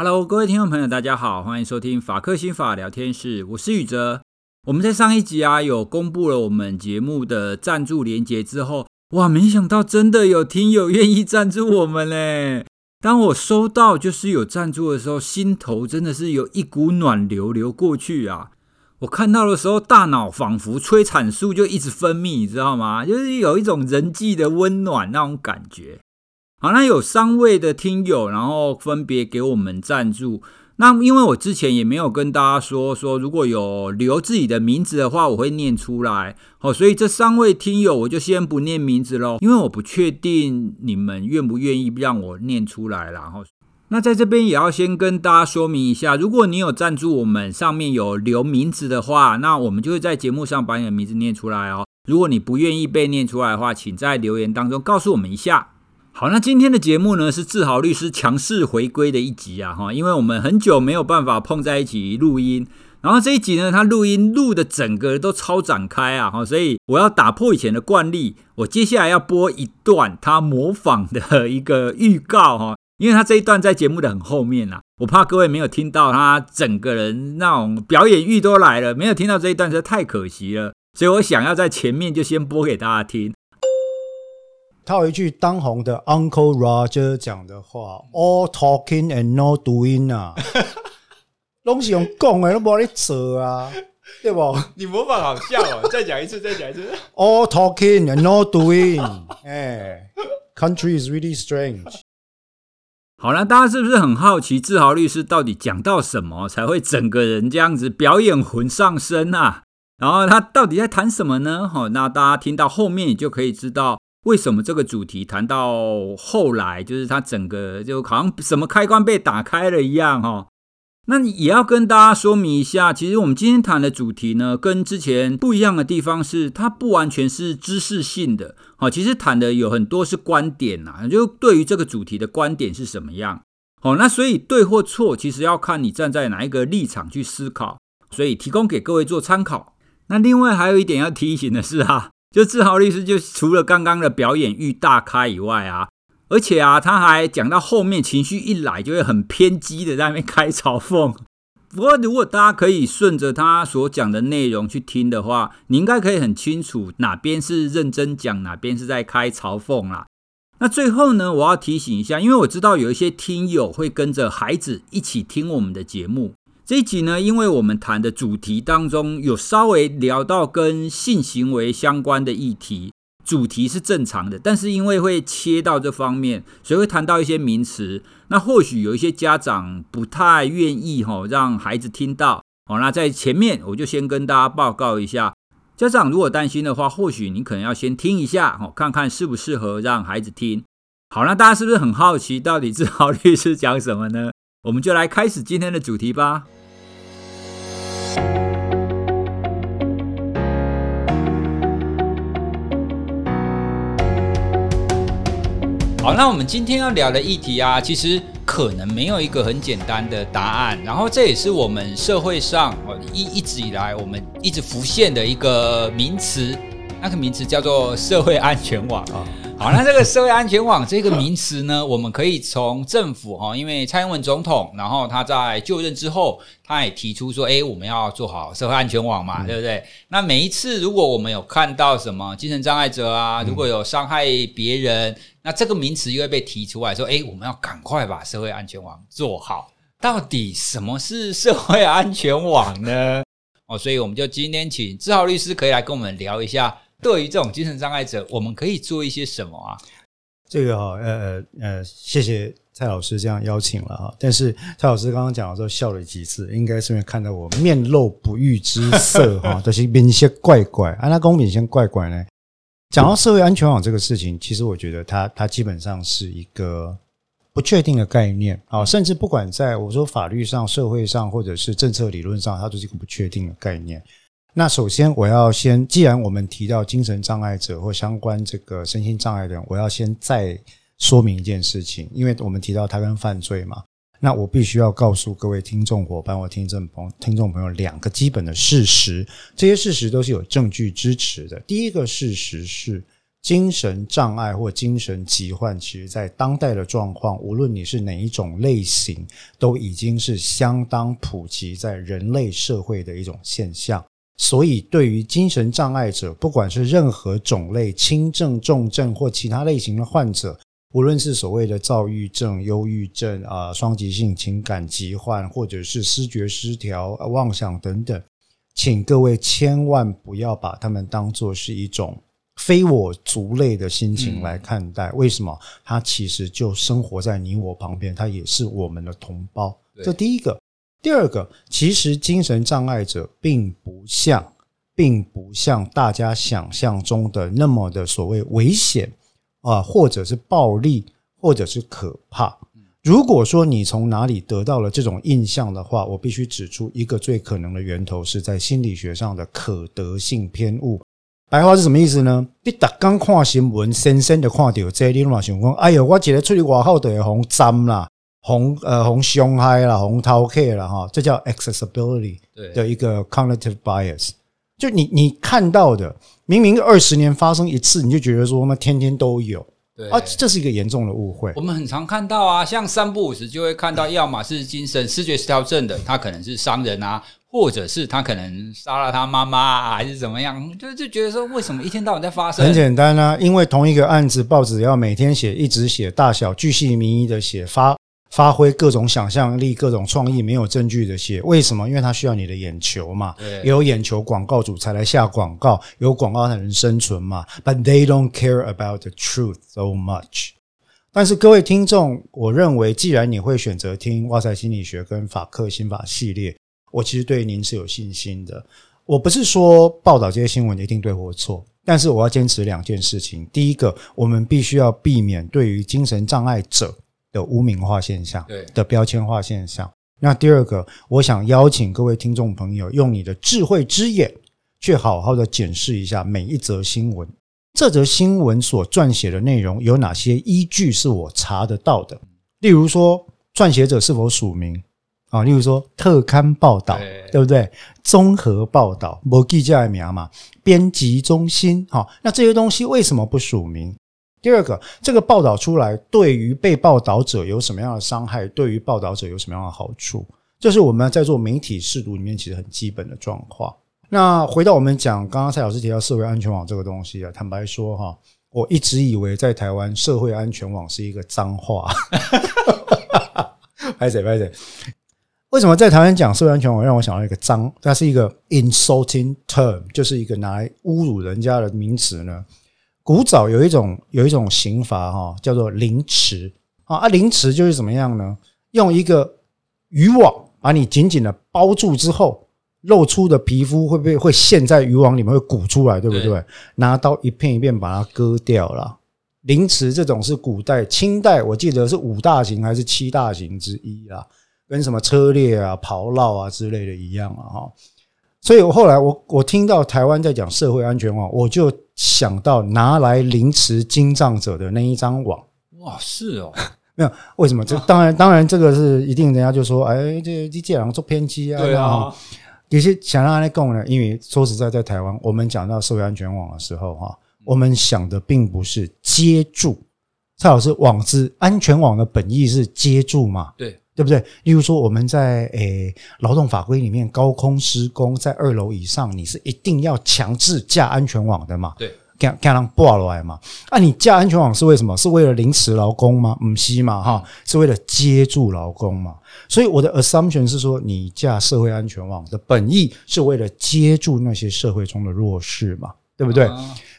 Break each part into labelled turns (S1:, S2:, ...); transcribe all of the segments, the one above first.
S1: Hello，各位听众朋友，大家好，欢迎收听法克心法聊天室，我是宇哲。我们在上一集啊，有公布了我们节目的赞助连接之后，哇，没想到真的有听友愿意赞助我们嘞！当我收到就是有赞助的时候，心头真的是有一股暖流流过去啊！我看到的时候，大脑仿佛催产素就一直分泌，你知道吗？就是有一种人际的温暖那种感觉。好，那有三位的听友，然后分别给我们赞助。那因为我之前也没有跟大家说，说如果有留自己的名字的话，我会念出来。好，所以这三位听友我就先不念名字喽，因为我不确定你们愿不愿意让我念出来。然后，那在这边也要先跟大家说明一下，如果你有赞助我们，上面有留名字的话，那我们就会在节目上把你的名字念出来哦。如果你不愿意被念出来的话，请在留言当中告诉我们一下。好，那今天的节目呢，是志豪律师强势回归的一集啊，哈，因为我们很久没有办法碰在一起录音，然后这一集呢，他录音录的整个都超展开啊，哈，所以我要打破以前的惯例，我接下来要播一段他模仿的一个预告哈，因为他这一段在节目的很后面啊，我怕各位没有听到他整个人那种表演欲都来了，没有听到这一段实在太可惜了，所以我想要在前面就先播给大家听。
S2: 他有一句当红的 Uncle Roger 讲的话：“All talking and no doing 啊，东西用讲的都不你做啊，对不？
S1: 你模仿好笑哦！再讲一次，再讲一次。
S2: All talking and no doing，哎，Country is really strange。
S1: 好了，大家是不是很好奇志豪律师到底讲到什么才会整个人这样子表演魂上身啊？然后他到底在谈什么呢？好，那大家听到后面你就可以知道。为什么这个主题谈到后来，就是它整个就好像什么开关被打开了一样哈？那也要跟大家说明一下，其实我们今天谈的主题呢，跟之前不一样的地方是，它不完全是知识性的。好，其实谈的有很多是观点呐，就对于这个主题的观点是什么样。好，那所以对或错，其实要看你站在哪一个立场去思考，所以提供给各位做参考。那另外还有一点要提醒的是哈。就志豪律师，就除了刚刚的表演欲大开以外啊，而且啊，他还讲到后面情绪一来就会很偏激的在那边开嘲讽。不过，如果大家可以顺着他所讲的内容去听的话，你应该可以很清楚哪边是认真讲，哪边是在开嘲讽啦。那最后呢，我要提醒一下，因为我知道有一些听友会跟着孩子一起听我们的节目。这一集呢，因为我们谈的主题当中有稍微聊到跟性行为相关的议题，主题是正常的，但是因为会切到这方面，所以会谈到一些名词。那或许有一些家长不太愿意哈，让孩子听到。好，那在前面我就先跟大家报告一下，家长如果担心的话，或许你可能要先听一下，哈，看看适不适合让孩子听。好，那大家是不是很好奇，到底志豪律师讲什么呢？我们就来开始今天的主题吧。好，那我们今天要聊的议题啊，其实可能没有一个很简单的答案。然后这也是我们社会上一一直以来我们一直浮现的一个名词，那个名词叫做社会安全网啊。好，那这个社会安全网这个名词呢，我们可以从政府哈，因为蔡英文总统，然后他在就任之后，他也提出说，哎，我们要做好社会安全网嘛，对不对？那每一次如果我们有看到什么精神障碍者啊，如果有伤害别人，那这个名词又会被提出来说，哎，我们要赶快把社会安全网做好。到底什么是社会安全网呢？哦，所以我们就今天请志豪律师可以来跟我们聊一下。对于这种精神障碍者，我们可以做一些什么啊？
S2: 这个哈，呃呃，谢谢蔡老师这样邀请了哈。但是蔡老师刚刚讲的时候笑了几次，应该是因为看到我面露不悦之色哈，都是面些怪怪。啊，那公面先怪怪呢？讲到社会安全网这个事情，其实我觉得它它基本上是一个不确定的概念啊，甚至不管在我说法律上、社会上，或者是政策理论上，它都是一个不确定的概念。那首先，我要先，既然我们提到精神障碍者或相关这个身心障碍的人，我要先再说明一件事情，因为我们提到他跟犯罪嘛，那我必须要告诉各位听众伙伴或听众朋听众朋友两个基本的事实，这些事实都是有证据支持的。第一个事实是，精神障碍或精神疾患，其实在当代的状况，无论你是哪一种类型，都已经是相当普及在人类社会的一种现象。所以，对于精神障碍者，不管是任何种类、轻症、重症或其他类型的患者，无论是所谓的躁郁症、忧郁症啊、双极性情感疾患，或者是思觉失调、妄想等等，请各位千万不要把他们当作是一种。非我族类的心情来看待，为什么？他其实就生活在你我旁边，他也是我们的同胞。这第一个，第二个，其实精神障碍者并不像，并不像大家想象中的那么的所谓危险啊，或者是暴力，或者是可怕。如果说你从哪里得到了这种印象的话，我必须指出一个最可能的源头是在心理学上的可得性偏误。白话是什么意思呢？你打刚看新闻，深深的看到这，你嘛想讲，哎呦，我觉得出去外口的红脏啦，红呃红胸嗨啦，红偷客啦哈，这叫 accessibility 的一个 cognitive bias。就你你看到的，明明二十年发生一次，你就觉得说，那天天都有。对啊，这是一个严重的误会。
S1: 我们很常看到啊，像三不五时就会看到，要么是精神视觉失调症的，他可能是商人啊，或者是他可能杀了他妈妈啊，还是怎么样，就就觉得说，为什么一天到晚在发生？
S2: 很简单啊，因为同一个案子，报纸要每天写，一直写，大小巨细靡遗的写，发。发挥各种想象力、各种创意，没有证据的写，为什么？因为它需要你的眼球嘛。有眼球，广告主才来下广告，有广告才能生存嘛。But they don't care about the truth so much。但是各位听众，我认为，既然你会选择听哇塞心理学跟法克心法系列，我其实对您是有信心的。我不是说报道这些新闻一定对或错，但是我要坚持两件事情。第一个，我们必须要避免对于精神障碍者。的污名化现象，对的标签化现象。那第二个，我想邀请各位听众朋友，用你的智慧之眼，去好好的检视一下每一则新闻。这则新闻所撰写的内容有哪些依据是我查得到的？例如说，撰写者是否署名啊？例如说，特刊报道，对不对？综合报道，没记者的名嘛？编辑中心，好，那这些东西为什么不署名？第二个，这个报道出来对于被报道者有什么样的伤害？对于报道者有什么样的好处？这是我们在做媒体识读里面其实很基本的状况。那回到我们讲，刚刚蔡老师提到社会安全网这个东西啊，坦白说哈，我一直以为在台湾社会安全网是一个脏话。拍谁拍谁？为什么在台湾讲社会安全网让我想到一个脏？它是一个 insulting term，就是一个拿来侮辱人家的名词呢？古早有一种有一种刑罚哈，叫做凌迟啊啊！凌迟就是怎么样呢？用一个渔网把你紧紧的包住之后，露出的皮肤会不会会陷在渔网里面会鼓出来，对不对？拿刀一片一片把它割掉了。凌迟这种是古代清代，我记得是五大刑还是七大刑之一啦，跟什么车裂啊、刨烙啊之类的一样啊哈。所以我后来我我听到台湾在讲社会安全网，我就想到拿来凌迟经藏者的那一张网。
S1: 哇，是哦，
S2: 没有为什么？这当然当然这个是一定，人家就说，哎，这这这样做偏激啊。对啊，有些想让他供呢，因为说实在，在台湾，我们讲到社会安全网的时候，哈，我们想的并不是接住。蔡老师，网之安全网的本意是接住嘛？对。对不对？例如说，我们在诶劳动法规里面，高空施工在二楼以上，你是一定要强制架安全网的嘛？对，这样这样挂落来嘛？啊，你架安全网是为什么？是为了凌迟劳工吗？唔是嘛？哈，是为了接住劳工嘛？所以我的 assumption 是说，你架社会安全网的本意是为了接住那些社会中的弱势嘛？对不对？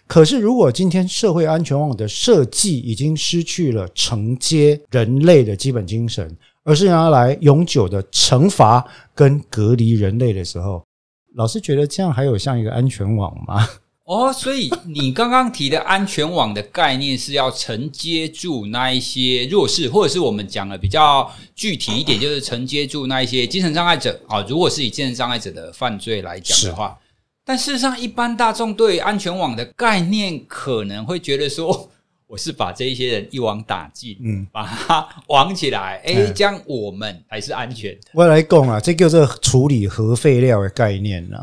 S2: 可是如果今天社会安全网的设计已经失去了承接人类的基本精神，而是拿来永久的惩罚跟隔离人类的时候，老师觉得这样还有像一个安全网吗？
S1: 哦，所以你刚刚提的安全网的概念是要承接住那一些弱势，或者是我们讲的比较具体一点，就是承接住那一些精神障碍者啊。如果是以精神障碍者的犯罪来讲的话，但事实上，一般大众对安全网的概念可能会觉得说。我是把这一些人一网打尽，
S2: 嗯，
S1: 把他网起来，哎、欸，这样我们还是安全的。
S2: 我来讲啊，这叫做处理核废料的概念呐。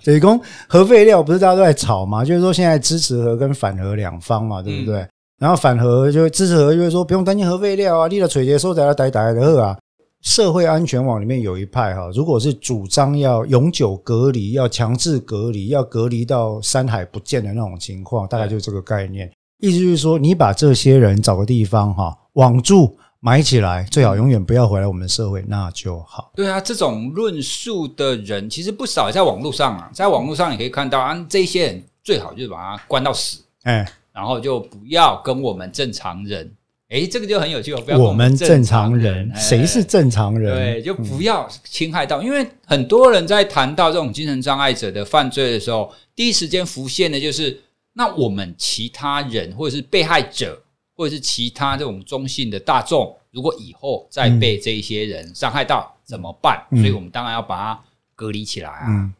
S2: 所 以讲核废料不是大家都在吵吗？就是说现在支持核跟反核两方嘛，对不对？嗯、然后反核就支持核，就是说不用担心核废料啊，立了垂结收在那呆呆的核啊。社会安全网里面有一派哈，如果是主张要永久隔离、要强制隔离、要隔离到山海不见的那种情况，大概就是这个概念。意思就是说，你把这些人找个地方哈，网住埋起来，最好永远不要回来我们社会，那就好。
S1: 对啊，这种论述的人其实不少，在网络上啊，在网络上你可以看到啊，这些人最好就是把他关到死，哎，然后就不要跟我们正常人。哎，这个就很有趣哦！不要我们正常人，
S2: 谁是正常人？
S1: 对，就不要侵害到，因为很多人在谈到这种精神障碍者的犯罪的时候，第一时间浮现的就是，那我们其他人，或者是被害者，或者是其他这种中性的大众，如果以后再被这些人伤害到，怎么办？所以我们当然要把它隔离起来啊。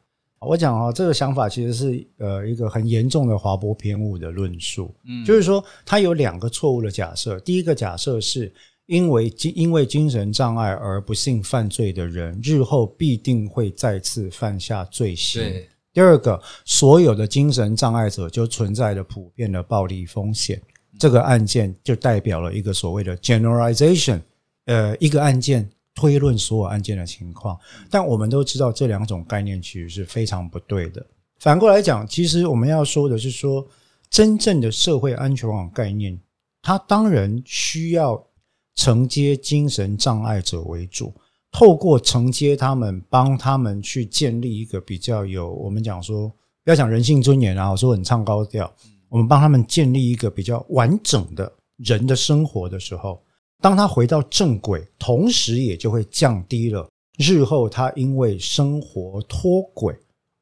S2: 我讲哦，这个想法其实是呃一个很严重的滑坡偏误的论述。嗯，就是说它有两个错误的假设。第一个假设是因为精因为精神障碍而不幸犯罪的人，日后必定会再次犯下罪行。第二个，所有的精神障碍者就存在着普遍的暴力风险。这个案件就代表了一个所谓的 generalization，呃，一个案件。推论所有案件的情况，但我们都知道这两种概念其实是非常不对的。反过来讲，其实我们要说的是说，真正的社会安全网概念，它当然需要承接精神障碍者为主，透过承接他们，帮他们去建立一个比较有我们讲说，不要讲人性尊严，啊，我说很唱高调，我们帮他们建立一个比较完整的人的生活的时候。当他回到正轨，同时也就会降低了日后他因为生活脱轨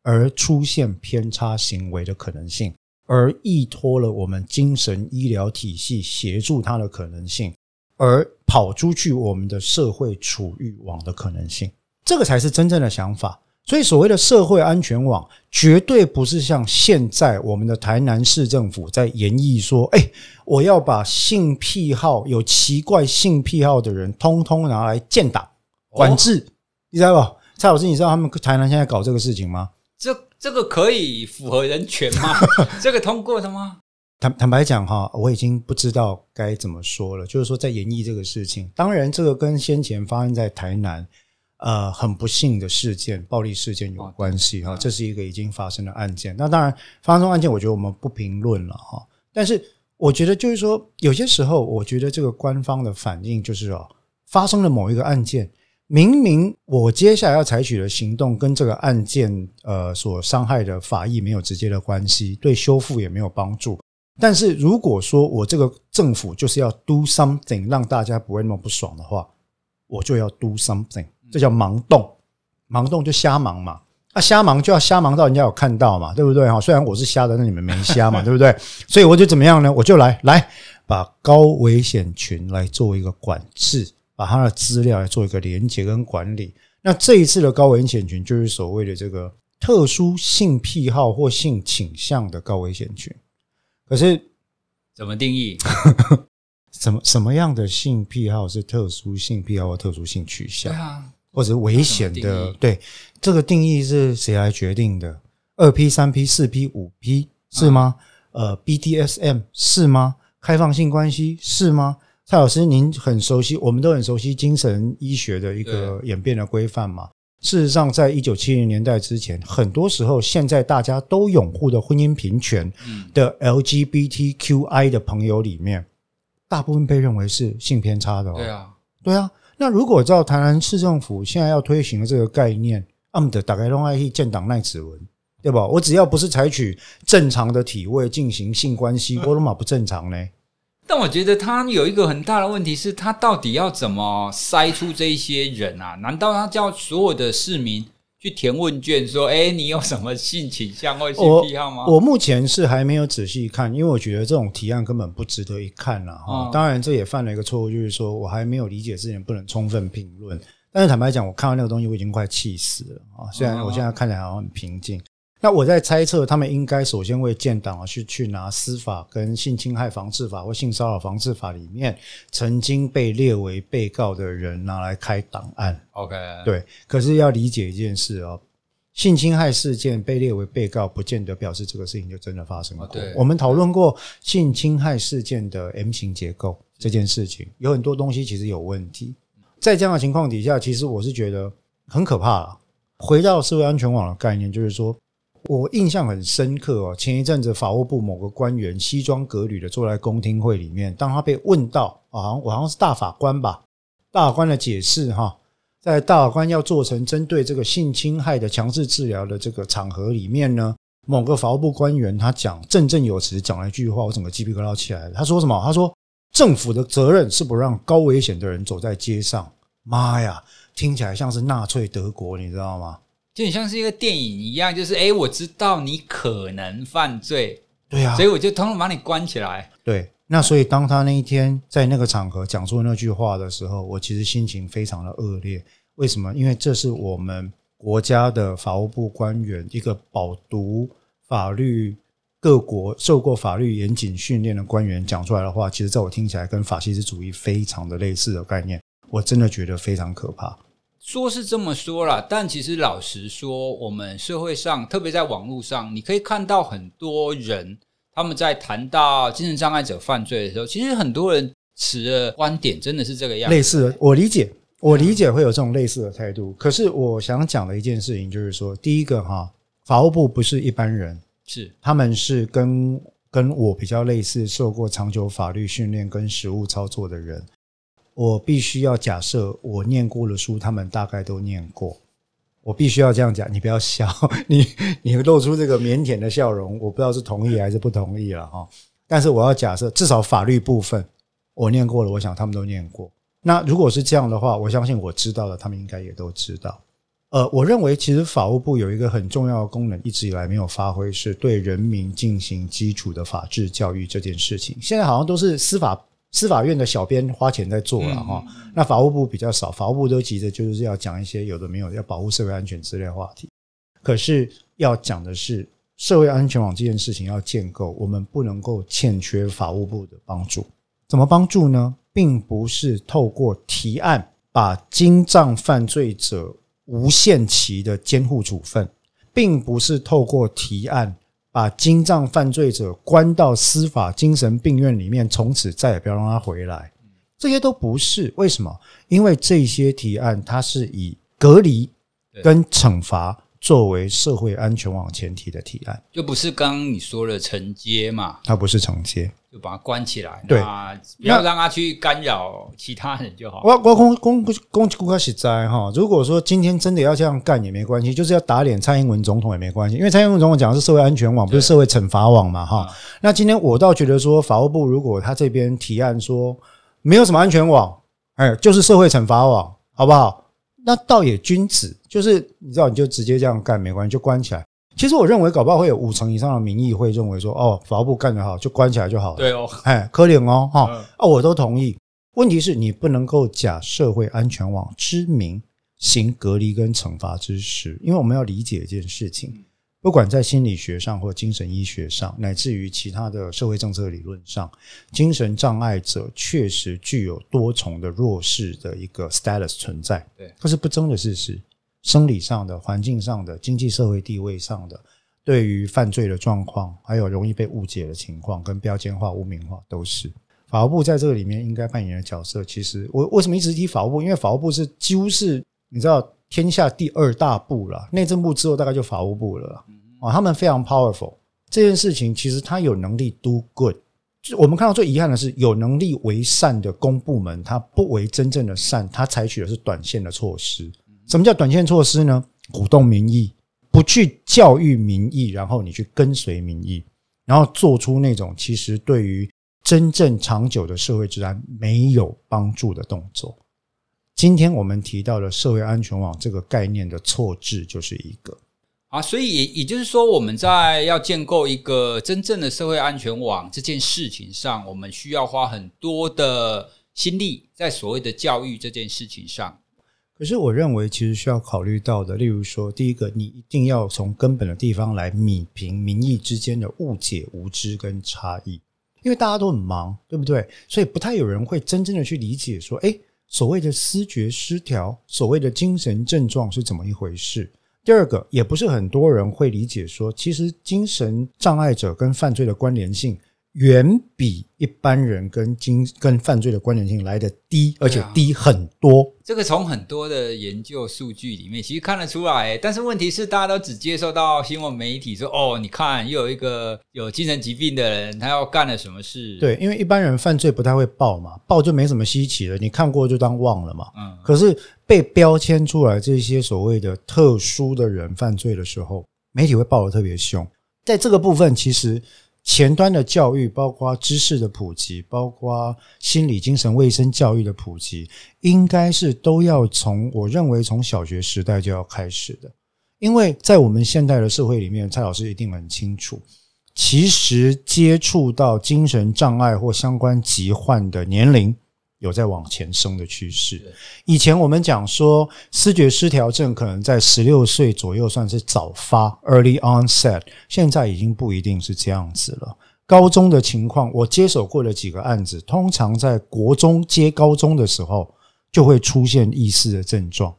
S2: 而出现偏差行为的可能性，而依托了我们精神医疗体系协助他的可能性，而跑出去我们的社会处遇网的可能性，这个才是真正的想法。所以，所谓的社会安全网，绝对不是像现在我们的台南市政府在演绎说：“哎，我要把性癖好、有奇怪性癖好的人，通通拿来建档管制。”你知道不？蔡老师，你知道他们台南现在搞这个事情吗？
S1: 这这个可以符合人权吗？这个通过的吗？
S2: 坦坦白讲哈，我已经不知道该怎么说了。就是说，在演绎这个事情，当然，这个跟先前发生在台南。呃，很不幸的事件，暴力事件有关系哈，这是一个已经发生的案件。那当然，发生案件，我觉得我们不评论了哈。但是，我觉得就是说，有些时候，我觉得这个官方的反应就是哦，发生了某一个案件，明明我接下来要采取的行动跟这个案件呃所伤害的法益没有直接的关系，对修复也没有帮助。但是如果说我这个政府就是要 do something 让大家不会那么不爽的话，我就要 do something。这叫盲动，盲动就瞎忙嘛。啊，瞎忙就要瞎忙到人家有看到嘛，对不对哈？虽然我是瞎的，那你们没瞎嘛，对不对？所以我就怎么样呢？我就来来把高危险群来做一个管制，把他的资料来做一个连接跟管理。那这一次的高危险群就是所谓的这个特殊性癖好或性倾向的高危险群。可是
S1: 怎么定义？
S2: 什么什么样的性癖好是特殊性癖好或特殊性取向？对啊。或者是危险的，对这个定义是谁来决定的？二 P、三 P、四 P、五 P 是吗？呃，BDSM 是吗？开放性关系是吗？蔡老师，您很熟悉，我们都很熟悉精神医学的一个演变的规范嘛。事实上，在一九七零年代之前，很多时候，现在大家都拥护的婚姻平权的 LGBTQI 的朋友里面，大部分被认为是性偏差的哦。对啊，对啊。那如果照台南市政府现在要推行的这个概念，阿姆的打开东爱去建档耐指纹，对吧？我只要不是采取正常的体位进行性关系，我罗马不正常呢？
S1: 但我觉得他有一个很大的问题是，他到底要怎么筛出这一些人啊？难道他叫所有的市民？去填问卷说：“哎，你有什么性倾向或性癖好吗？”
S2: 我目前是还没有仔细看，因为我觉得这种提案根本不值得一看了哈。当然，这也犯了一个错误，就是说我还没有理解之前不能充分评论。但是坦白讲，我看到那个东西我已经快气死了啊！虽然我现在看起来好像很平静，那我在猜测，他们应该首先会建档啊，去去拿司法跟性侵害防治法或性骚扰防治法里面曾经被列为被告的人拿来开档案。
S1: OK，
S2: 对。可是要理解一件事哦，性侵害事件被列为被告，不见得表示这个事情就真的发生过。
S1: 对，
S2: 我们讨论过性侵害事件的 M 型结构这件事情，有很多东西其实有问题。在这样的情况底下，其实我是觉得很可怕了。回到社会安全网的概念，就是说。我印象很深刻哦，前一阵子法务部某个官员西装革履的坐在公听会里面，当他被问到啊，我好像是大法官吧，大法官的解释哈，在大法官要做成针对这个性侵害的强制治疗的这个场合里面呢，某个法务部官员他讲振振有词讲了一句话，我整个鸡皮疙瘩起来了。他说什么？他说政府的责任是不让高危险的人走在街上。妈呀，听起来像是纳粹德国，你知道吗？
S1: 就很像是一个电影一样，就是诶，我知道你可能犯罪，
S2: 对啊，
S1: 所以我就通通把你关起来。
S2: 对，那所以当他那一天在那个场合讲出那句话的时候，我其实心情非常的恶劣。为什么？因为这是我们国家的法务部官员，一个饱读法律、各国受过法律严谨训练的官员讲出来的话，其实在我听起来跟法西斯主义非常的类似的概念，我真的觉得非常可怕。
S1: 说是这么说啦，但其实老实说，我们社会上，特别在网络上，你可以看到很多人他们在谈到精神障碍者犯罪的时候，其实很多人持的观点真的是这个样子。
S2: 类似的，我理解，我理解会有这种类似的态度。可是我想讲的一件事情就是说，第一个哈，法务部不是一般人，
S1: 是
S2: 他们是跟跟我比较类似，受过长久法律训练跟实务操作的人。我必须要假设，我念过的书，他们大概都念过。我必须要这样讲，你不要笑，你你露出这个腼腆的笑容，我不知道是同意还是不同意了哈。但是我要假设，至少法律部分我念过了，我想他们都念过。那如果是这样的话，我相信我知道的，他们应该也都知道。呃，我认为其实法务部有一个很重要的功能，一直以来没有发挥，是对人民进行基础的法治教育这件事情。现在好像都是司法。司法院的小编花钱在做了哈，那法务部比较少，法务部都急着就是要讲一些有的没有的，要保护社会安全之类的话题。可是要讲的是社会安全网这件事情要建构，我们不能够欠缺法务部的帮助。怎么帮助呢？并不是透过提案把经障犯罪者无限期的监护处分，并不是透过提案。把精障犯罪者关到司法精神病院里面，从此再也不要让他回来。这些都不是为什么？因为这些提案，它是以隔离跟惩罚作为社会安全网前提的提案，
S1: 就不是刚刚你说的承接嘛？
S2: 它不是承接。
S1: 就把它关起来，
S2: 对，
S1: 不要让他去干扰其他人就好。
S2: 我我公公公公开实在哈，如果说今天真的要这样干也没关系，就是要打脸蔡英文总统也没关系，因为蔡英文总统讲的是社会安全网，不是社会惩罚网嘛哈。那今天我倒觉得说，法务部如果他这边提案说没有什么安全网，哎，就是社会惩罚网，好不好？那倒也君子，就是你知道，你就直接这样干没关系，就关起来。其实我认为，搞不好会有五成以上的民意会认为说，哦，法务部干得好，就关起来就好了。
S1: 对哦，
S2: 哎，可怜哦，哈，哦，我都同意。问题是你不能够假社会安全网之名行隔离跟惩罚之实，因为我们要理解一件事情，不管在心理学上或精神医学上，乃至于其他的社会政策理论上，精神障碍者确实具有多重的弱势的一个 status 存在，对，这是不争的事实。生理上的、环境上的、经济社会地位上的，对于犯罪的状况，还有容易被误解的情况，跟标签化、污名化，都是法务部在这个里面应该扮演的角色。其实我为什么一直提法务部？因为法务部是几乎是你知道天下第二大部了，内政部之后大概就法务部了啊。他们非常 powerful，这件事情其实他有能力 do good。就我们看到最遗憾的是，有能力为善的公部门，他不为真正的善，他采取的是短线的措施。什么叫短线措施呢？鼓动民意，不去教育民意，然后你去跟随民意，然后做出那种其实对于真正长久的社会治安没有帮助的动作。今天我们提到的社会安全网这个概念的错置就是一个
S1: 啊，所以也也就是说，我们在要建构一个真正的社会安全网这件事情上，我们需要花很多的心力在所谓的教育这件事情上。
S2: 可是我认为，其实需要考虑到的，例如说，第一个，你一定要从根本的地方来弭平民意之间的误解、无知跟差异，因为大家都很忙，对不对？所以不太有人会真正的去理解说，诶，所谓的思觉失调，所谓的精神症状是怎么一回事。第二个，也不是很多人会理解说，其实精神障碍者跟犯罪的关联性。远比一般人跟经跟犯罪的关联性来的低，而且低很多。啊、
S1: 这个从很多的研究数据里面其实看得出来。但是问题是，大家都只接受到新闻媒体说：“哦，你看，又有一个有精神疾病的人，他要干了什么事？”
S2: 对，因为一般人犯罪不太会报嘛，报就没什么稀奇了，你看过就当忘了嘛。嗯。可是被标签出来这些所谓的特殊的人犯罪的时候，媒体会报得特别凶。在这个部分，其实。前端的教育，包括知识的普及，包括心理精神卫生教育的普及，应该是都要从我认为从小学时代就要开始的。因为在我们现代的社会里面，蔡老师一定很清楚，其实接触到精神障碍或相关疾患的年龄。有在往前升的趋势。以前我们讲说，视觉失调症可能在十六岁左右算是早发 （early onset），现在已经不一定是这样子了。高中的情况，我接手过的几个案子，通常在国中接高中的时候就会出现意识的症状。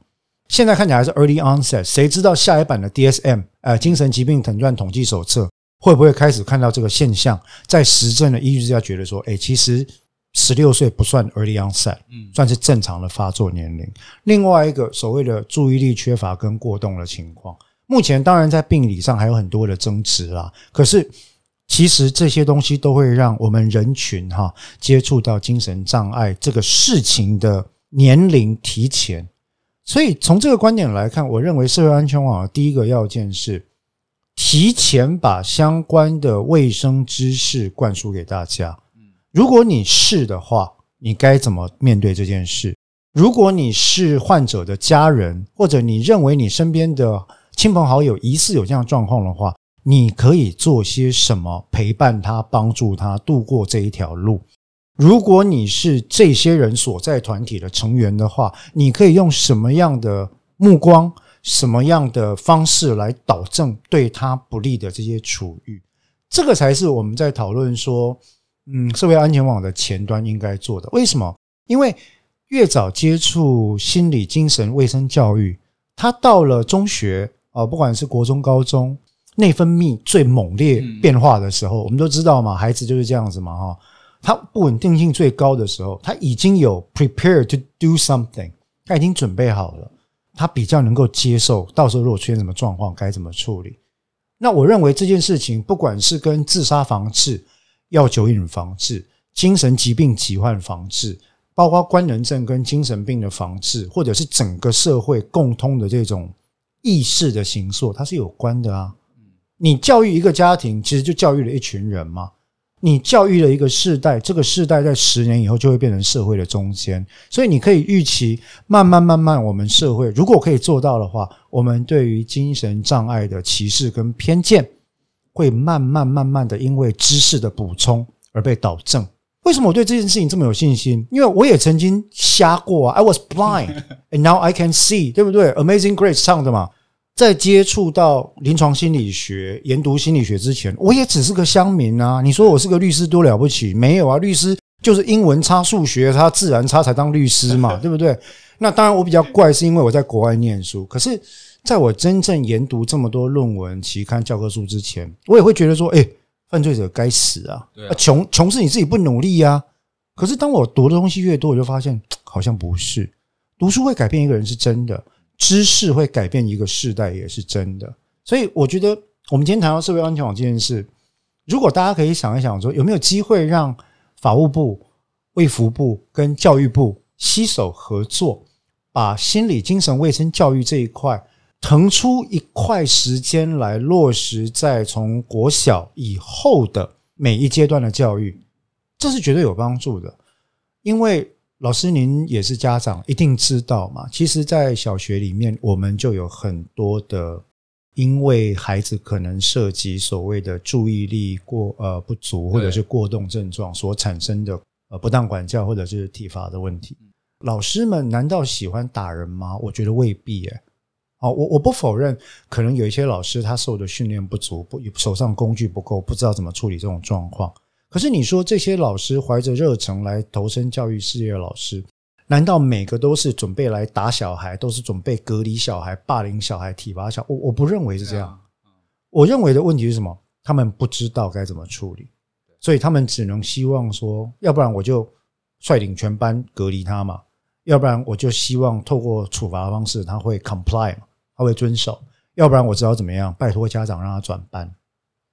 S2: 现在看起来还是 early onset，谁知道下一版的 DSM，呃，精神疾病诊断统计手册会不会开始看到这个现象？在实证的依据之下，觉得说，哎，其实。十六岁不算 early onset，算是正常的发作年龄。另外一个所谓的注意力缺乏跟过动的情况，目前当然在病理上还有很多的争执啦。可是其实这些东西都会让我们人群哈接触到精神障碍这个事情的年龄提前。所以从这个观点来看，我认为社会安全网的第一个要件是提前把相关的卫生知识灌输给大家。如果你是的话，你该怎么面对这件事？如果你是患者的家人，或者你认为你身边的亲朋好友疑似有这样状况的话，你可以做些什么陪伴他、帮助他度过这一条路？如果你是这些人所在团体的成员的话，你可以用什么样的目光、什么样的方式来导正对他不利的这些处遇？这个才是我们在讨论说。嗯，社会安全网的前端应该做的，为什么？因为越早接触心理精神卫生教育，他到了中学啊，不管是国中、高中，内分泌最猛烈变化的时候，我们都知道嘛，孩子就是这样子嘛，哈，他不稳定性最高的时候，他已经有 prepare to do something，他已经准备好了，他比较能够接受，到时候如果出现什么状况，该怎么处理。那我认为这件事情，不管是跟自杀防治，药酒瘾防治、精神疾病疾患防治，包括官能症跟精神病的防治，或者是整个社会共通的这种意识的形塑，它是有关的啊。你教育一个家庭，其实就教育了一群人嘛。你教育了一个世代，这个世代在十年以后就会变成社会的中间。所以你可以预期，慢慢慢慢，我们社会如果可以做到的话，我们对于精神障碍的歧视跟偏见。会慢慢慢慢的，因为知识的补充而被导正。为什么我对这件事情这么有信心？因为我也曾经瞎过啊，I was blind and now I can see，对不对？Amazing Grace 唱的嘛。在接触到临床心理学、研读心理学之前，我也只是个乡民啊。你说我是个律师多了不起？没有啊，律师就是英文差、数学差、自然差才当律师嘛，对不对？那当然我比较怪，是因为我在国外念书，可是。在我真正研读这么多论文、期刊、教科书之前，我也会觉得说：“哎，犯罪者该死啊！穷穷是你自己不努力呀。”可是当我读的东西越多，我就发现 好像不是。读书会改变一个人是真的，知识会改变一个世代也是真的。所以我觉得，我们今天谈到社会安全网这件事，如果大家可以想一想，说有没有机会让法务部、卫福部跟教育部携手合作，把心理精神卫生教育这一块。腾出一块时间来落实在从国小以后的每一阶段的教育，这是绝对有帮助的。因为老师您也是家长，一定知道嘛。其实，在小学里面，我们就有很多的，因为孩子可能涉及所谓的注意力过呃不足或者是过动症状所产生的呃不当管教或者是体罚的问题。老师们难道喜欢打人吗？我觉得未必耶。哦，我我不否认，可能有一些老师他受的训练不足，不手上工具不够，不知道怎么处理这种状况。可是你说这些老师怀着热忱来投身教育事业的老师，难道每个都是准备来打小孩，都是准备隔离小孩、霸凌小孩、体罚小孩？我我不认为是这样。我认为的问题是什么？他们不知道该怎么处理，所以他们只能希望说，要不然我就率领全班隔离他嘛。要不然我就希望透过处罚的方式，他会 comply 嘛，他会遵守。要不然我知道怎么样，拜托家长让他转班，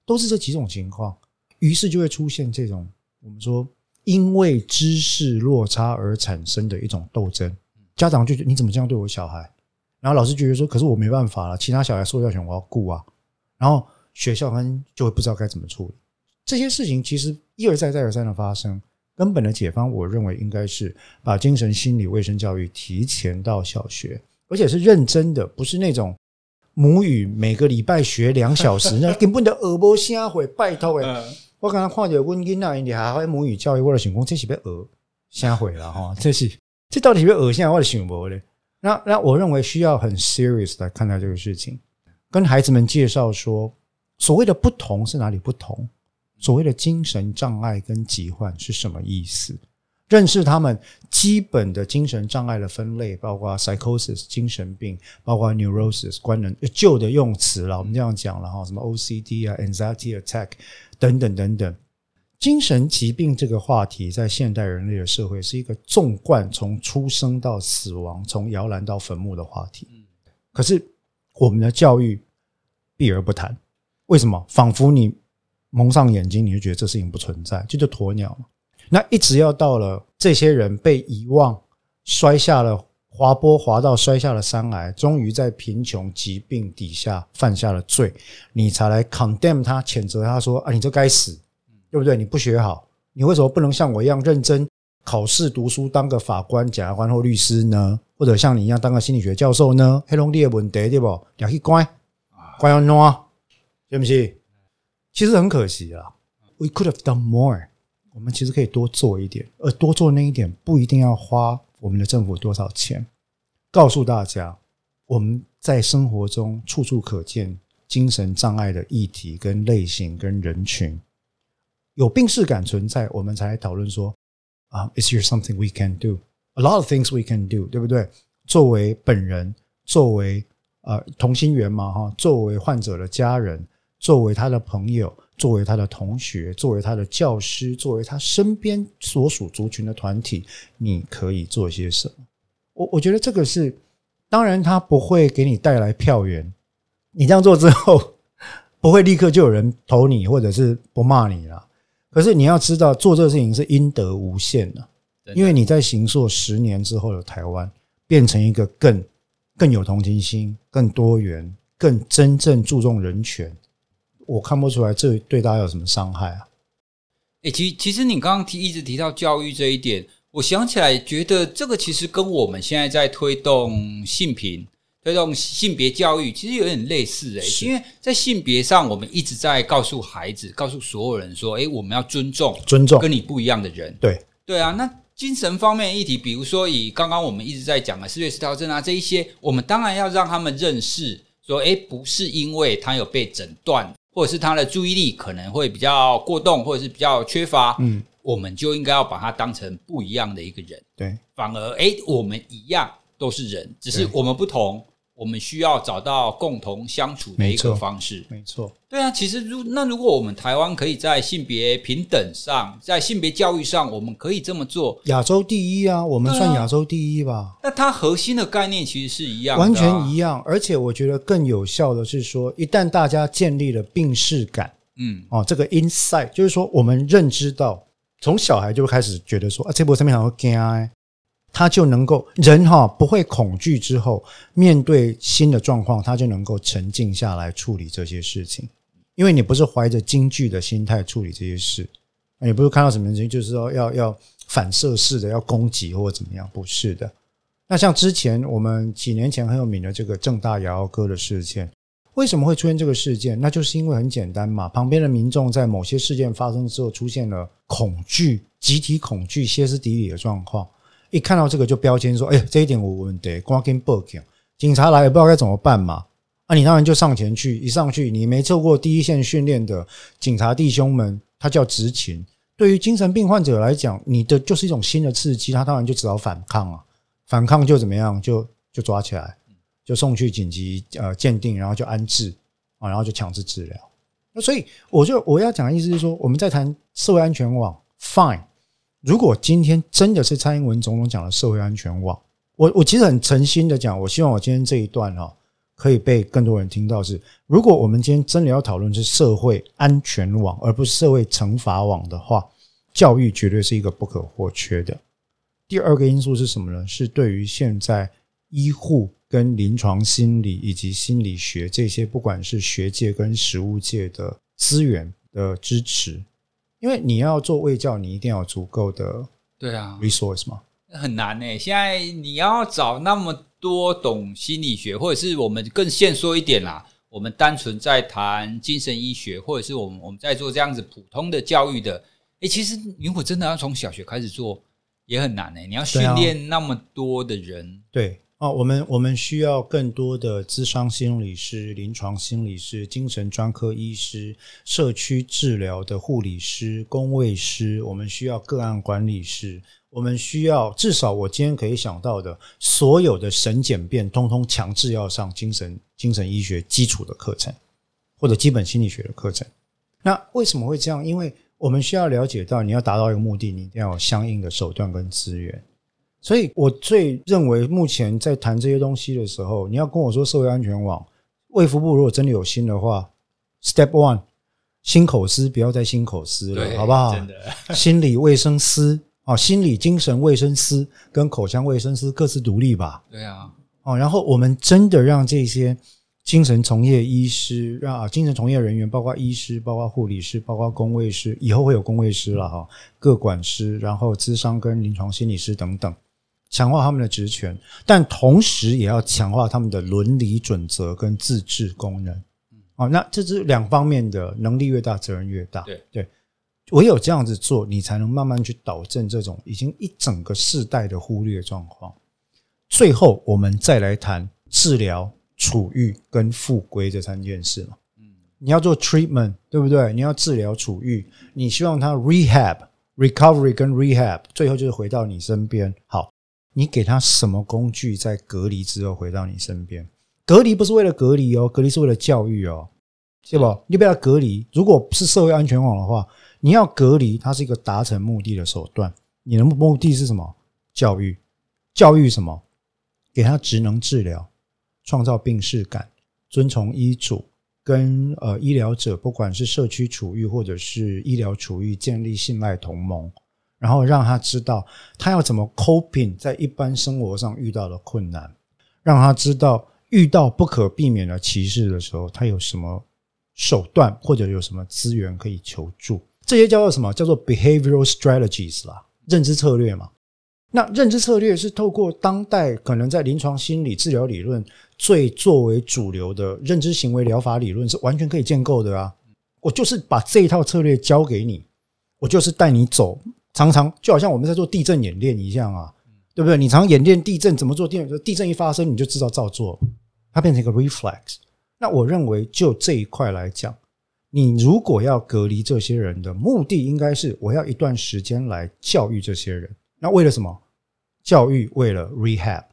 S2: 都是这几种情况。于是就会出现这种我们说因为知识落差而产生的一种斗争。家长就觉得你怎么这样对我小孩？然后老师觉得说，可是我没办法了，其他小孩受教权我要顾啊。然后学校跟就会不知道该怎么处理这些事情，其实一而再再而三的发生。根本的解方，我认为应该是把精神心理卫生教育提前到小学，而且是认真的，不是那种母语每个礼拜学两小时，那根本的耳膜瞎毁，拜托诶，我刚刚看见温馨那一点还会母语教育，我的想讲这是被耳瞎毁了哈，这是这到底是被耳现在我的想不嘞？那那我认为需要很 serious 来看待这个事情，跟孩子们介绍说，所谓的不同是哪里不同。所谓的精神障碍跟疾患是什么意思？认识他们基本的精神障碍的分类，包括 psychosis 精神病，包括 neurosis 官能旧的用词了。我们这样讲了哈，什么 OCD 啊，anxiety attack 等等等等。精神疾病这个话题，在现代人类的社会是一个纵贯从出生到死亡，从摇篮到坟墓的话题。可是我们的教育避而不谈，为什么？仿佛你。蒙上眼睛，你就觉得这事情不存在，这就鸵鸟。那一直要到了这些人被遗忘，摔下了滑坡，滑到摔下了山崖，终于在贫穷疾病底下犯下了罪，你才来 condemn 他，谴责他说啊，你这该死，对不对？你不学好，你为什么不能像我一样认真考试读书，当个法官、检察官或律师呢？或者像你一样当个心理学教授呢？黑龙地的问题对不？你要去乖，乖要弄啊，对不起。其实很可惜啊，We could have done more。我们其实可以多做一点，而多做那一点不一定要花我们的政府多少钱。告诉大家，我们在生活中处处可见精神障碍的议题跟类型跟人群，有病识感存在，我们才来讨论说啊，Is there something we can do? A lot of things we can do，对不对？作为本人，作为呃同心圆嘛哈，作为患者的家人。作为他的朋友，作为他的同学，作为他的教师，作为他身边所属族群的团体，你可以做些什么？我我觉得这个是，当然他不会给你带来票源，你这样做之后，不会立刻就有人投你，或者是不骂你了。可是你要知道，做这个事情是应得无限的，因为你在行硕十年之后的台湾，变成一个更更有同情心、更多元、更真正注重人权。我看不出来这对大家有什么伤害啊？
S1: 诶，其其实你刚刚提一直提到教育这一点，我想起来觉得这个其实跟我们现在在推动性平、推动性别教育其实有点类似诶，因为在性别上，我们一直在告诉孩子、告诉所有人说：“诶，我们要尊重、
S2: 尊重
S1: 跟你不一样的人。”
S2: 对
S1: 对啊，那精神方面的议题，比如说以刚刚我们一直在讲的思觉失调症啊这一些，我们当然要让他们认识说：“诶，不是因为他有被诊断。”或者是他的注意力可能会比较过动，或者是比较缺乏，嗯，我们就应该要把他当成不一样的一个人，
S2: 对，
S1: 反而哎，我们一样都是人，只是我们不同。我们需要找到共同相处的一个方式，
S2: 没错。
S1: 对啊，其实如那如果我们台湾可以在性别平等上，在性别教育上，我们可以这么做，
S2: 亚洲第一啊，我们算亚洲第一吧。
S1: 那它核心的概念其实是一样的，
S2: 完全一样。而且我觉得更有效的是说，一旦大家建立了病视感，嗯，哦，这个 insight 就是说，我们认知到，从小孩就开始觉得说，啊，这波上面好惊。他就能够人哈不会恐惧之后，面对新的状况，他就能够沉静下来处理这些事情。因为你不是怀着惊惧的心态处理这些事，也不是看到什么事情就是说要要反射式的要攻击或者怎么样，不是的。那像之前我们几年前很有名的这个政大摇摇歌的事件，为什么会出现这个事件？那就是因为很简单嘛，旁边的民众在某些事件发生之后出现了恐惧、集体恐惧、歇斯底里的状况。一看到这个就标签说，哎，这一点有问题，赶紧报警。警察来也不知道该怎么办嘛。啊，你当然就上前去，一上去你没受过第一线训练的警察弟兄们，他叫执勤。对于精神病患者来讲，你的就是一种新的刺激，他当然就只好反抗啊，反抗就怎么样，就就抓起来，就送去紧急呃鉴定，然后就安置啊，然后就强制治疗。那所以我就我要讲的意思是说，我们在谈社会安全网，fine。如果今天真的是蔡英文总统讲的社会安全网，我我其实很诚心的讲，我希望我今天这一段哈可以被更多人听到。是如果我们今天真的要讨论是社会安全网，而不是社会惩罚网的话，教育绝对是一个不可或缺的。第二个因素是什么呢？是对于现在医护。跟临床心理以及心理学这些，不管是学界跟实务界的资源的支持，因为你要做卫教，你一定要有足够的对啊 resource 嘛，
S1: 很难诶。现在你要找那么多懂心理学，或者是我们更现说一点啦，我们单纯在谈精神医学，或者是我们我们在做这样子普通的教育的，诶，其实如果真的要从小学开始做，也很难诶。你要训练那么多的人，
S2: 对。哦，我们我们需要更多的咨商心理师、临床心理师、精神专科医师、社区治疗的护理师、工卫师，我们需要个案管理师，我们需要至少我今天可以想到的所有的神检变，通通强制要上精神精神医学基础的课程，或者基本心理学的课程。那为什么会这样？因为我们需要了解到，你要达到一个目的，你一定要有相应的手段跟资源。所以我最认为，目前在谈这些东西的时候，你要跟我说社会安全网，卫福部如果真的有心的话，Step One，心口司不要再心口司了，好不好？真的，心理卫生司啊，心理精神卫生司跟口腔卫生司各自独立吧。
S1: 对啊，
S2: 哦，然后我们真的让这些精神从业医师，让啊精神从业人员，包括医师、包括护理师、包括工卫师，以后会有工卫师了哈，各管师，然后咨商跟临床心理师等等。强化他们的职权，但同时也要强化他们的伦理准则跟自治功能。哦，那这是两方面的，能力越大，责任越大。
S1: 对
S2: 对，唯有这样子做，你才能慢慢去导正这种已经一整个世代的忽略状况。最后，我们再来谈治疗、处遇跟复归这三件事嘛。嗯，你要做 treatment，对不对？你要治疗、处遇，你希望他 rehab、recovery 跟 rehab，最后就是回到你身边。好。你给他什么工具，在隔离之后回到你身边？隔离不是为了隔离哦，隔离是为了教育哦，是不？你不要隔离，如果不是社会安全网的话，你要隔离，它是一个达成目的的手段。你的目的是什么？教育，教育什么？给他职能治疗，创造病视感，遵从医嘱，跟呃医疗者，不管是社区处遇或者是医疗处遇，建立信赖同盟。然后让他知道他要怎么 coping 在一般生活上遇到的困难，让他知道遇到不可避免的歧视的时候，他有什么手段或者有什么资源可以求助。这些叫做什么？叫做 behavioral strategies 啦，认知策略嘛。那认知策略是透过当代可能在临床心理治疗理论最作为主流的认知行为疗法理论是完全可以建构的啊。我就是把这一套策略交给你，我就是带你走。常常就好像我们在做地震演练一样啊，对不对？你常演练地震怎么做？地震地震一发生，你就知道照做，它变成一个 reflex。那我认为就这一块来讲，你如果要隔离这些人的目的，应该是我要一段时间来教育这些人。那为了什么？教育为了 rehab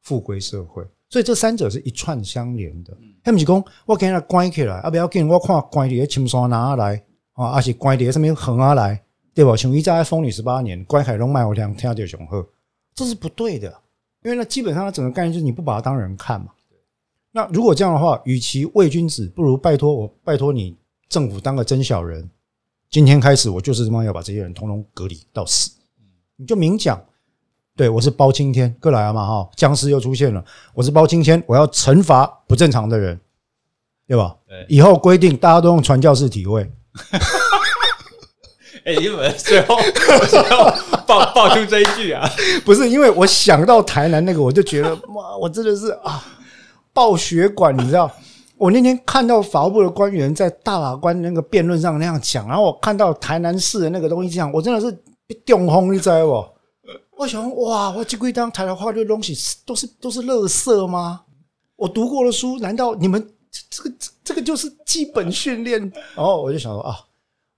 S2: 复归社会。所以这三者是一串相连的。他们是讲我给他关起来，啊不要紧，我看关在青山哪来啊？还是关在上面横啊来？对吧？像一在封你十八年，关海龙卖我两天就雄鹤，这是不对的。因为那，基本上它整个概念就是你不把它当人看嘛。那如果这样的话，与其伪君子，不如拜托我，拜托你政府当个真小人。今天开始，我就是他妈要把这些人通通隔离到死。你就明讲，对我是包青天，过来了嘛哈，僵尸又出现了，我是包青天，我要惩罚不正常的人，对吧？以后规定大家都用传教士体位。
S1: 哎，你们最后 最后爆爆出这一句啊？
S2: 不是，因为我想到台南那个，我就觉得 哇，我真的是啊，爆血管，你知道？我那天看到法务部的官员在大法官那个辩论上那样讲，然后我看到台南市的那个东西这样，我真的是中风，你知道不？我想哇，我这归当台湾话的东西都是都是垃圾吗？我读过的书，难道你们这个这个就是基本训练？然后我就想说啊，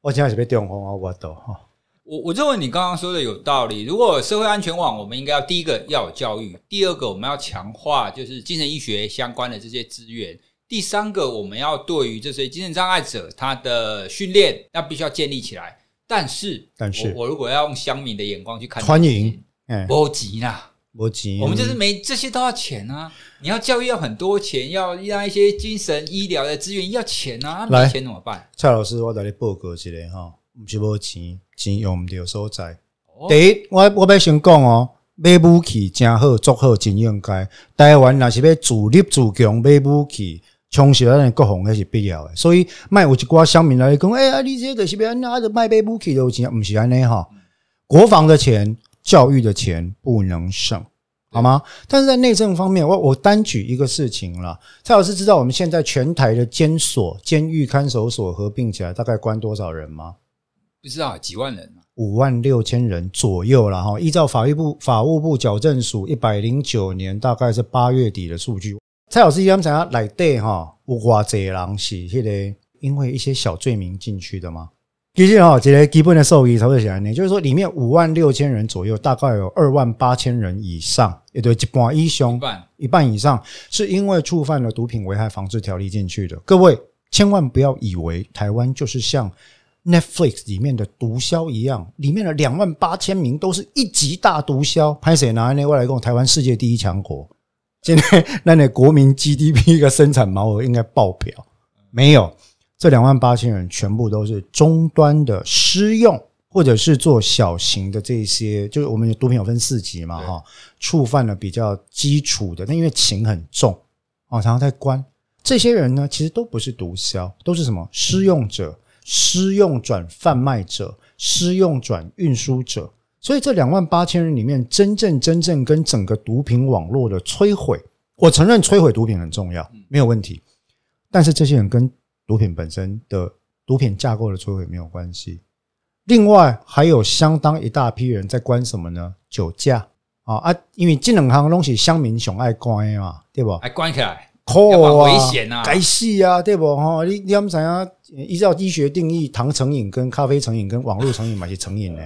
S2: 我现在是被电红啊，我都哈。
S1: 我我认为你刚刚说的有道理。如果社会安全网，我们应该要第一个要有教育，第二个我们要强化就是精神医学相关的这些资源，第三个我们要对于这些精神障碍者他的训练那必须要建立起来。但是，但是我，我如果要用乡民的眼光去看，
S2: 欢迎，哎，
S1: 不急啦，
S2: 不急，
S1: 我们就是没这些都要钱啊！你要教育要很多钱，要让一些精神医疗的资源要钱啊，没钱怎么办？
S2: 蔡老师，我带你报告一下哈，不是无钱，钱用不到所在。哦、第一，我我要先讲哦，买武器真好，做好真应该。台湾若是要自立自强，买武器。充实咱的国防还是必要的，所以卖有一寡乡民来讲，哎呀，你这个是要拿着卖买武器的钱，不是安尼哈。国防的钱、教育的钱不能省，好吗？但是在内政方面，我我单举一个事情了。蔡老师知道我们现在全台的监所、监狱看守所合并起来大概关多少人吗？
S1: 不知道，几万人，啊
S2: 五万六千人左右了哈。依照法律部、法务部矫正署一百零九年大概是八月底的数据。蔡老师，他们想要来对哈，有偌济人是迄个因为一些小罪名进去的吗？其实哈，这个基本的受益，差不多起来呢，就是说里面五万六千人左右，大概有二万八千人以上，也对，一半以上，一半以上是因为触犯了毒品危害防治条例进去的。各位千万不要以为台湾就是像 Netflix 里面的毒枭一样，里面的两万八千名都是一级大毒枭。拍谁拿那外来讲，台湾世界第一强国。现在那你国民 GDP 的生产毛额应该爆表，没有，这两万八千人全部都是终端的私用，或者是做小型的这些，就是我们毒品有分四级嘛，哈，触犯了比较基础的，那因为情很重，啊，常常在关这些人呢，其实都不是毒枭，都是什么私用者、私用转贩卖者、私用转运输者。所以这两万八千人里面，真正真正跟整个毒品网络的摧毁，我承认摧毁毒品很重要，没有问题。但是这些人跟毒品本身的毒品架构的摧毁没有关系。另外还有相当一大批人在关什么呢？酒驾啊啊！因为这两项东西乡民上爱关的嘛，对不？
S1: 爱关起来，
S2: 酷啊，
S1: 危险啊，
S2: 该死啊，对不？哈，你你们想要依照医学定义，糖成瘾跟咖啡成瘾跟网络成瘾嘛是成瘾呢？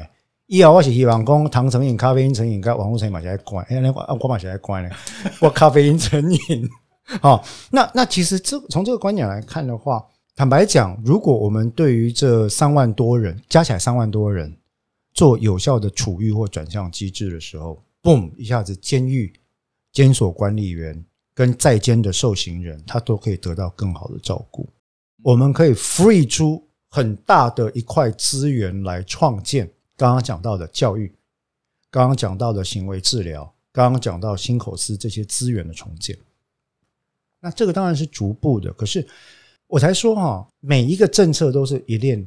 S2: 以后我是希望讲糖成瘾、咖啡因成瘾跟网络成瘾嘛，是爱关。哎，那我我嘛是来关呢。我咖啡因成瘾，好，那那其实这从这个观点来看的话，坦白讲，如果我们对于这三万多人加起来三万多人做有效的处遇或转向机制的时候，boom，一下子监狱、监所管理员跟在监的受刑人，他都可以得到更好的照顾。我们可以 free 出很大的一块资源来创建。刚刚讲到的教育，刚刚讲到的行为治疗，刚刚讲到新口司这些资源的重建，那这个当然是逐步的。可是我才说哈，每一个政策都是一链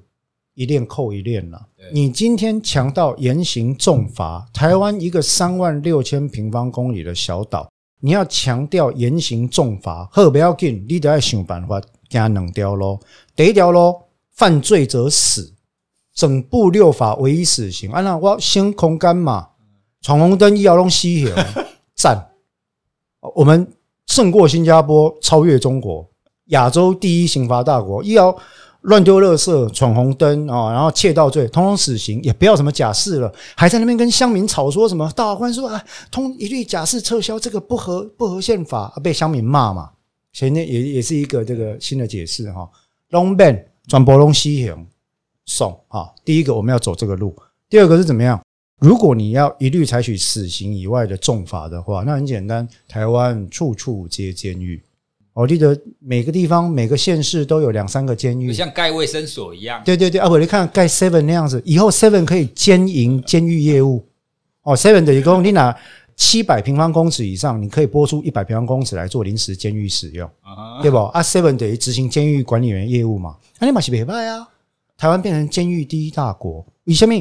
S2: 一链扣一链了。你今天强调严刑重罚，台湾一个三万六千平方公里的小岛，你要强调严刑重罚，好不要紧，你得要想办法加两条咯。第一条喽，犯罪者死。整部六法唯一死刑，啊，那我先空干嘛？闯红灯一摇龙吸血，赞！我们胜过新加坡，超越中国，亚洲第一刑罚大国。一摇乱丢垃圾、闯红灯啊，然后窃盗罪，通通死刑，也不要什么假释了，还在那边跟乡民吵说什么？大法官说啊，通一律假释撤销，这个不合不合宪法，被乡民骂嘛。前面也也是一个这个新的解释哈。龙变转播龙西行。送啊！第一个我们要走这个路，第二个是怎么样？如果你要一律采取死刑以外的重罚的话，那很简单，台湾处处皆监狱。我记得每个地方每个县市都有两三个监狱，
S1: 像盖卫生所一样。
S2: 对对对，啊我，你看盖 Seven 那样子，以后 Seven 可以兼营监狱业务。哦，Seven 等于说你拿七百平方公尺以上，你可以拨出一百平方公尺来做临时监狱使用，对不？啊，Seven 等于执行监狱管理员业务嘛？那你马是别派啊。台湾变成监狱第一大国，为什么？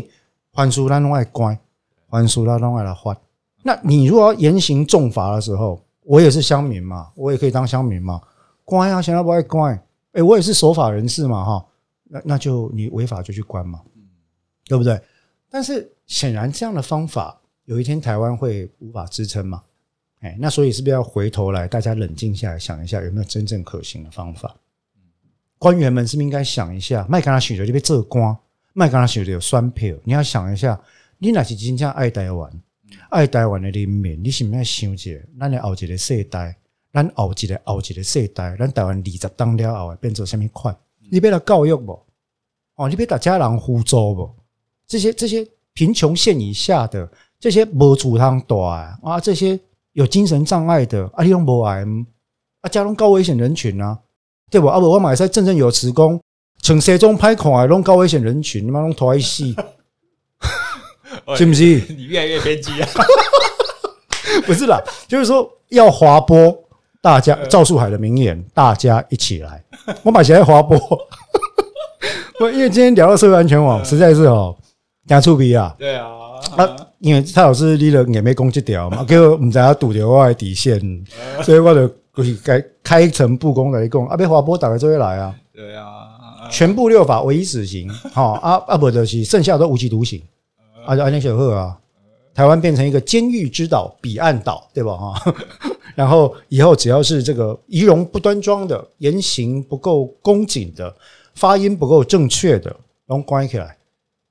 S2: 还书咱拢爱关，还书咱拢爱来还。那你如果要严刑重罚的时候，我也是乡民嘛，我也可以当乡民嘛，乖啊，想要不爱关。诶，我也是守法人士嘛，哈，那那就你违法就去关嘛，对不对？但是显然这样的方法有一天台湾会无法支撑嘛？哎，那所以是不是要回头来，大家冷静下来想一下，有没有真正可行的方法？官员们是不是应该想一下，麦刚他选择就被这光，麦刚他选择有酸票，你要想一下，你若是真正爱台湾，爱台湾的人民，你是不是要想一下，咱的后一个世代，咱后一个后一个世代，咱台湾二十当了后会变成什么款？你要来教育不？哦，你要大家人互助不？这些这些贫穷线以下的，这些无处通住啊，这些。有精神障碍的啊，你拢无爱啊，加拢高危险人群啊，对不？啊不，我买在振振有词讲，穿西装歹看的拢高危险人群，你妈拢拖一死，是不是？
S1: 你越来越偏激啊！
S2: 不是啦，就是说要滑坡，大家赵树海的名言，大家一起来。我买起来滑坡，我 因为今天聊到社会安全网，实在是哦，讲出鼻啊，
S1: 对啊。
S2: 啊，因为蔡老师你了也没攻击掉嘛，结果唔知道堵掉我的底线，所以我就开开诚布公来讲，啊，被滑坡打开就会来啊。
S1: 对啊，
S2: 全部六法唯一死刑，好 啊啊不得是剩下都无期徒刑，啊就安尼小贺啊，台湾变成一个监狱之岛、彼岸岛，对吧？哈，然后以后只要是这个仪容不端庄的、言行不够恭谨的、发音不够正确的，都关起来。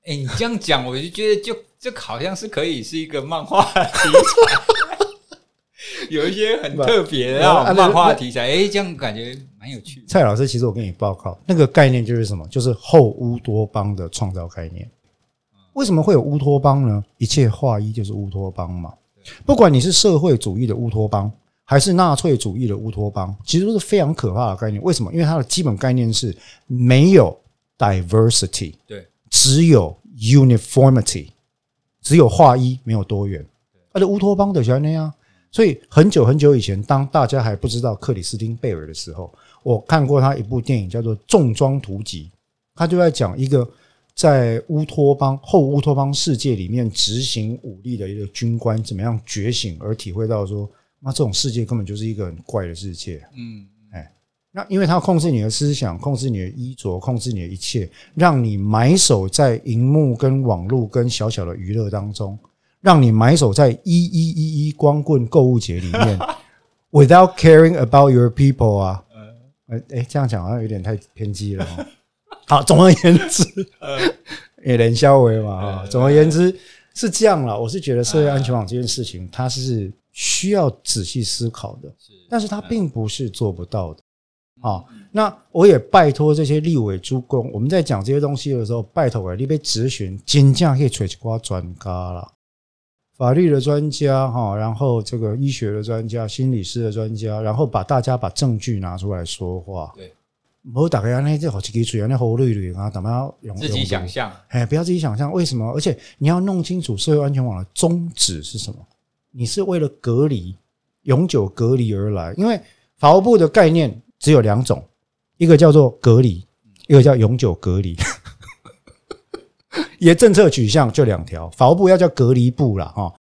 S1: 哎，你这样讲，我就觉得就。这好像是可以是一个漫画题材，有一些很特别的漫画题材，哎，这样感觉蛮有趣的。
S2: 蔡老师，其实我跟你报告，那个概念就是什么？就是后乌托邦的创造概念。为什么会有乌托邦呢？一切化一就是乌托邦嘛。不管你是社会主义的乌托邦，还是纳粹主义的乌托邦，其实都是非常可怕的概念。为什么？因为它的基本概念是没有 diversity，
S1: 对，
S2: 只有 uniformity。只有化一，没有多元。而且乌托邦的就那样，所以很久很久以前，当大家还不知道克里斯汀贝尔的时候，我看过他一部电影叫做《重装突击》，他就在讲一个在乌托邦后乌托邦世界里面执行武力的一个军官怎么样觉醒，而体会到说，那这种世界根本就是一个很怪的世界。嗯。那因为他控制你的思想，控制你的衣着，控制你的一切，让你埋首在荧幕跟网络跟小小的娱乐当中，让你埋首在一一一一光棍购物节里面，without caring about your people 啊，呃，哎，这样讲好像有点太偏激了。好，总而言之，也连消维嘛啊，总而言之是这样了。我是觉得社会安全网这件事情，它是需要仔细思考的，但是它并不是做不到的。好，那我也拜托这些立委诸公，我们在讲这些东西的时候，拜托啊，你被咨询，真正可以找一挂专家啦，法律的专家哈，然后这个医学的专家、心理师的专家，然后把大家把证据拿出来说话。对，我打开那这好几个嘴啊，那好绿绿啊，怎么样用？
S1: 自己想象，
S2: 哎，不要自己想象，为什么？而且你要弄清楚社会安全网的宗旨是什么？你是为了隔离、永久隔离而来，因为法务部的概念。只有两种，一个叫做隔离，一个叫永久隔离。也政策取向就两条，法务部要叫隔离部了哈，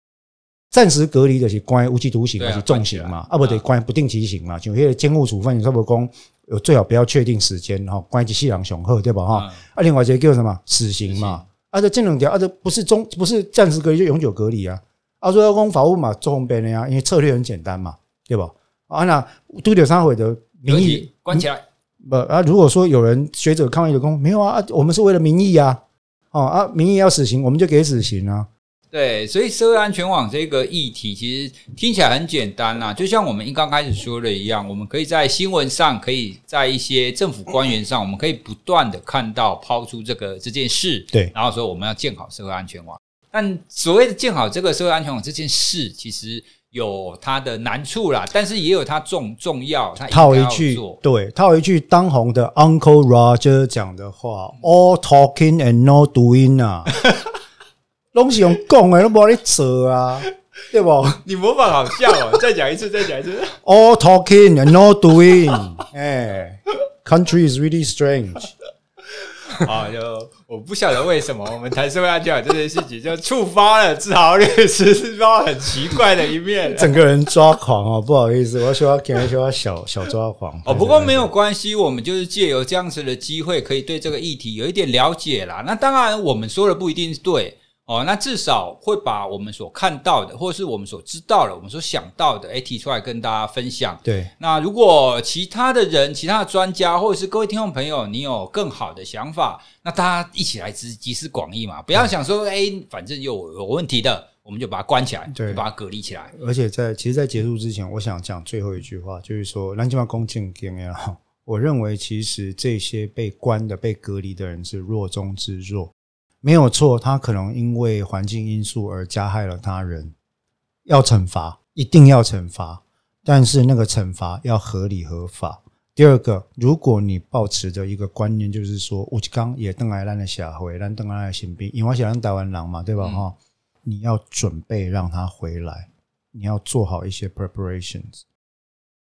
S2: 暂时隔离的是关无期徒刑还是重刑嘛？啊，不对，关不定期刑嘛，就那个监护处分，你说不多讲有最好不要确定时间哈，关一世人上好对吧哈？啊，另外一个叫什么死刑嘛？啊，这这两条啊，这不是中不是暂时隔离就永久隔离啊？啊，说要讲法务嘛，做方便的呀，因为策略很简单嘛，对吧？啊，那都得三回的。名义
S1: 关起来
S2: 不啊？如果说有人学者抗议的公没有啊？我们是为了民意啊！哦啊，民意要死刑，我们就给死刑啊！
S1: 对，所以社会安全网这个议题其实听起来很简单呐，就像我们一刚开始说的一样，我们可以在新闻上，可以在一些政府官员上，我们可以不断的看到抛出这个这件事，
S2: 对，
S1: 然后说我们要建好社会安全网。但所谓的建好这个社会安全网这件事，其实。有它的难处啦，但是也有它重重要。它
S2: 套一句，对，套一句当红的 Uncle Roger 讲的话：“All talking and no doing 啊，拢是用讲的都无你做啊，对不？
S1: 你模仿好笑哦，再讲一次，再讲一次。
S2: All talking and no doing，哎，Country is really strange。
S1: 啊，就我不晓得为什么我们谈社会安全网这件事情，就触发了志豪律师是吧？很奇怪的一面，
S2: 整个人抓狂哦，不好意思，我说要给他说小小抓狂。
S1: 哦，不过没有关系，我们就是借由这样子的机会，可以对这个议题有一点了解啦。那当然，我们说的不一定是对，哦，那至少会把我们所看到的，或者是我们所知道的，我们所想到的，诶，提出来跟大家分享。
S2: 对，
S1: 那如果其他的人、其他的专家，或者是各位听众朋友，你有更好的想法，那大家一起来集集思广益嘛，不要想说，诶，反正有有问题的，我们就把它关起来，对，把它隔离起来。
S2: 而且在其实，在结束之前，我想讲最后一句话，就是说，南京话恭敬敬也好，我认为其实这些被关的、被隔离的人是弱中之弱。没有错，他可能因为环境因素而加害了他人，要惩罚，一定要惩罚，但是那个惩罚要合理合法。第二个，如果你抱持着一个观念，就是说，吴志刚也邓来烂的下回，让邓来烂新兵，因为想让台湾狼嘛，对吧？哈、嗯，你要准备让他回来，你要做好一些 preparations。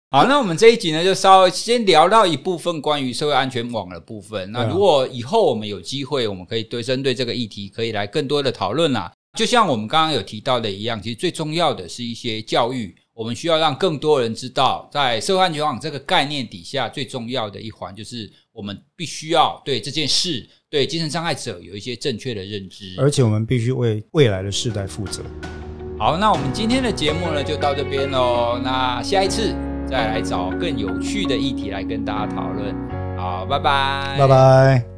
S1: 好，那我们这一集呢，就稍微先聊到一部分关于社会安全网的部分。那如果以后我们有机会，我们可以对针对这个议题，可以来更多的讨论啦。就像我们刚刚有提到的一样，其实最重要的是一些教育，我们需要让更多人知道，在社会安全网这个概念底下，最重要的一环就是我们必须要对这件事，对精神障碍者有一些正确的认知，
S2: 而且我们必须为未来的世代负责。
S1: 好，那我们今天的节目呢，就到这边喽。那下一次。再来找更有趣的议题来跟大家讨论。好，拜拜，
S2: 拜拜。